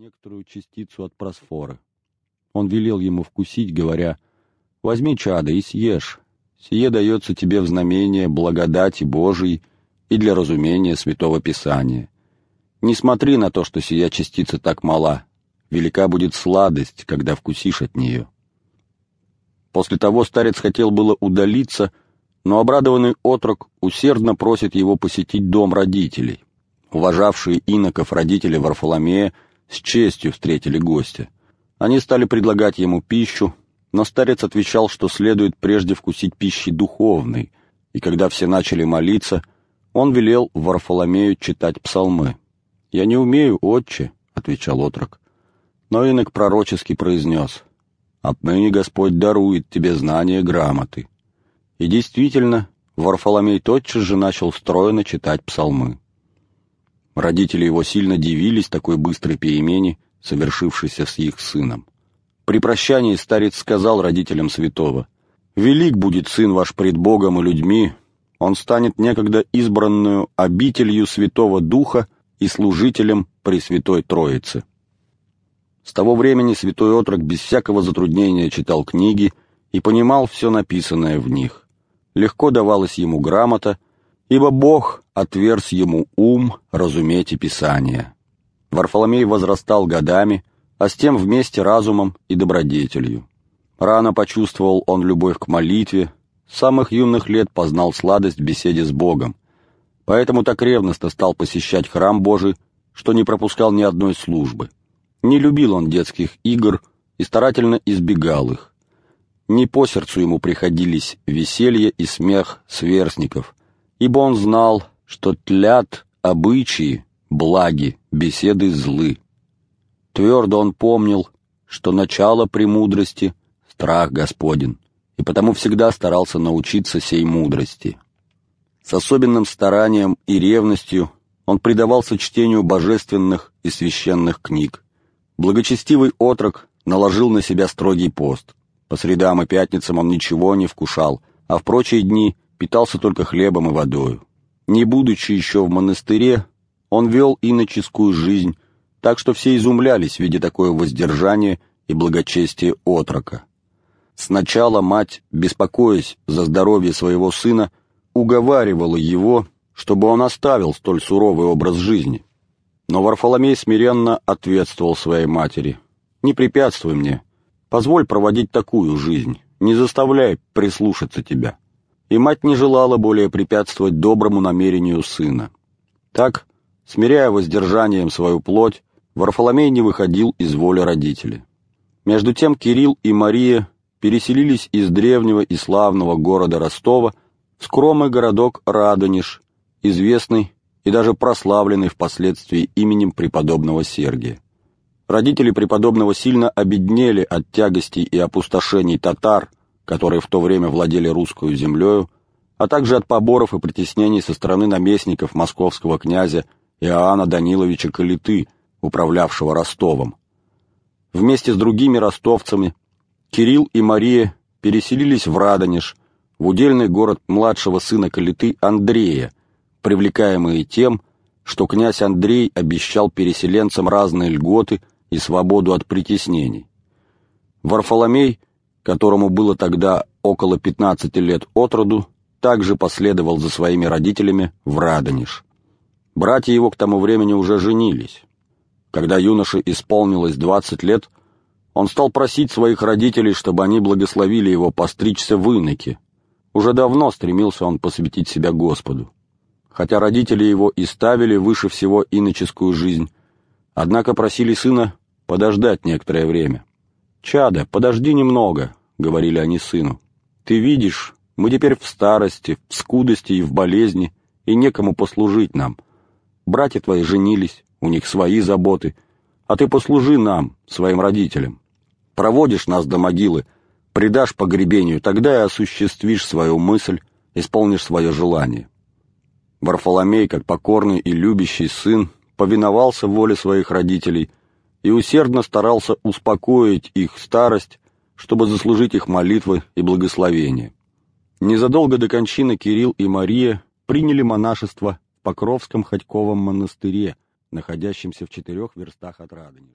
некоторую частицу от просфоры. Он велел ему вкусить, говоря, «Возьми чадо и съешь. Сие дается тебе в знамение благодати Божией и для разумения Святого Писания. Не смотри на то, что сия частица так мала. Велика будет сладость, когда вкусишь от нее». После того старец хотел было удалиться, но обрадованный отрок усердно просит его посетить дом родителей. Уважавшие иноков родители Варфоломея с честью встретили гостя. Они стали предлагать ему пищу, но старец отвечал, что следует прежде вкусить пищи духовной, и когда все начали молиться, он велел Варфоломею читать псалмы. «Я не умею, отче», — отвечал отрок. Но инок пророчески произнес, «Отныне Господь дарует тебе знание грамоты». И действительно, Варфоломей тотчас же начал стройно читать псалмы. Родители его сильно дивились такой быстрой перемене, совершившейся с их сыном. При прощании старец сказал родителям святого, «Велик будет сын ваш пред Богом и людьми, он станет некогда избранную обителью Святого Духа и служителем Пресвятой Троицы». С того времени святой отрок без всякого затруднения читал книги и понимал все написанное в них. Легко давалась ему грамота, ибо Бог отверз ему ум разуметь и Писание. Варфоломей возрастал годами, а с тем вместе разумом и добродетелью. Рано почувствовал он любовь к молитве, с самых юных лет познал сладость беседе с Богом, поэтому так ревностно стал посещать храм Божий, что не пропускал ни одной службы. Не любил он детских игр и старательно избегал их. Не по сердцу ему приходились веселье и смех сверстников, ибо он знал, что тлят обычаи, благи, беседы злы. Твердо он помнил, что начало премудрости — страх Господен, и потому всегда старался научиться сей мудрости. С особенным старанием и ревностью он предавался чтению божественных и священных книг. Благочестивый отрок наложил на себя строгий пост. По средам и пятницам он ничего не вкушал, а в прочие дни питался только хлебом и водою. Не будучи еще в монастыре, он вел иноческую жизнь, так что все изумлялись, видя такое воздержание и благочестие отрока. Сначала мать, беспокоясь за здоровье своего сына, уговаривала его, чтобы он оставил столь суровый образ жизни. Но Варфоломей смиренно ответствовал своей матери. «Не препятствуй мне. Позволь проводить такую жизнь. Не заставляй прислушаться тебя» и мать не желала более препятствовать доброму намерению сына. Так, смиряя воздержанием свою плоть, Варфоломей не выходил из воли родителей. Между тем Кирилл и Мария переселились из древнего и славного города Ростова в скромный городок Радонеж, известный и даже прославленный впоследствии именем преподобного Сергия. Родители преподобного сильно обеднели от тягостей и опустошений татар, которые в то время владели русскую землею, а также от поборов и притеснений со стороны наместников московского князя Иоанна Даниловича Калиты, управлявшего Ростовом. Вместе с другими ростовцами Кирилл и Мария переселились в Радонеж, в удельный город младшего сына Калиты Андрея, привлекаемые тем, что князь Андрей обещал переселенцам разные льготы и свободу от притеснений. Варфоломей – которому было тогда около 15 лет от роду, также последовал за своими родителями в Радонеж. Братья его к тому времени уже женились. Когда юноше исполнилось 20 лет, он стал просить своих родителей, чтобы они благословили его постричься в иноке. Уже давно стремился он посвятить себя Господу. Хотя родители его и ставили выше всего иноческую жизнь, однако просили сына подождать некоторое время. «Чада, подожди немного», — говорили они сыну. «Ты видишь, мы теперь в старости, в скудости и в болезни, и некому послужить нам. Братья твои женились, у них свои заботы, а ты послужи нам, своим родителям. Проводишь нас до могилы, предашь погребению, тогда и осуществишь свою мысль, исполнишь свое желание». Варфоломей, как покорный и любящий сын, повиновался воле своих родителей — и усердно старался успокоить их старость, чтобы заслужить их молитвы и благословения. Незадолго до кончины Кирилл и Мария приняли монашество в Покровском Ходьковом монастыре, находящемся в четырех верстах от Радонежа.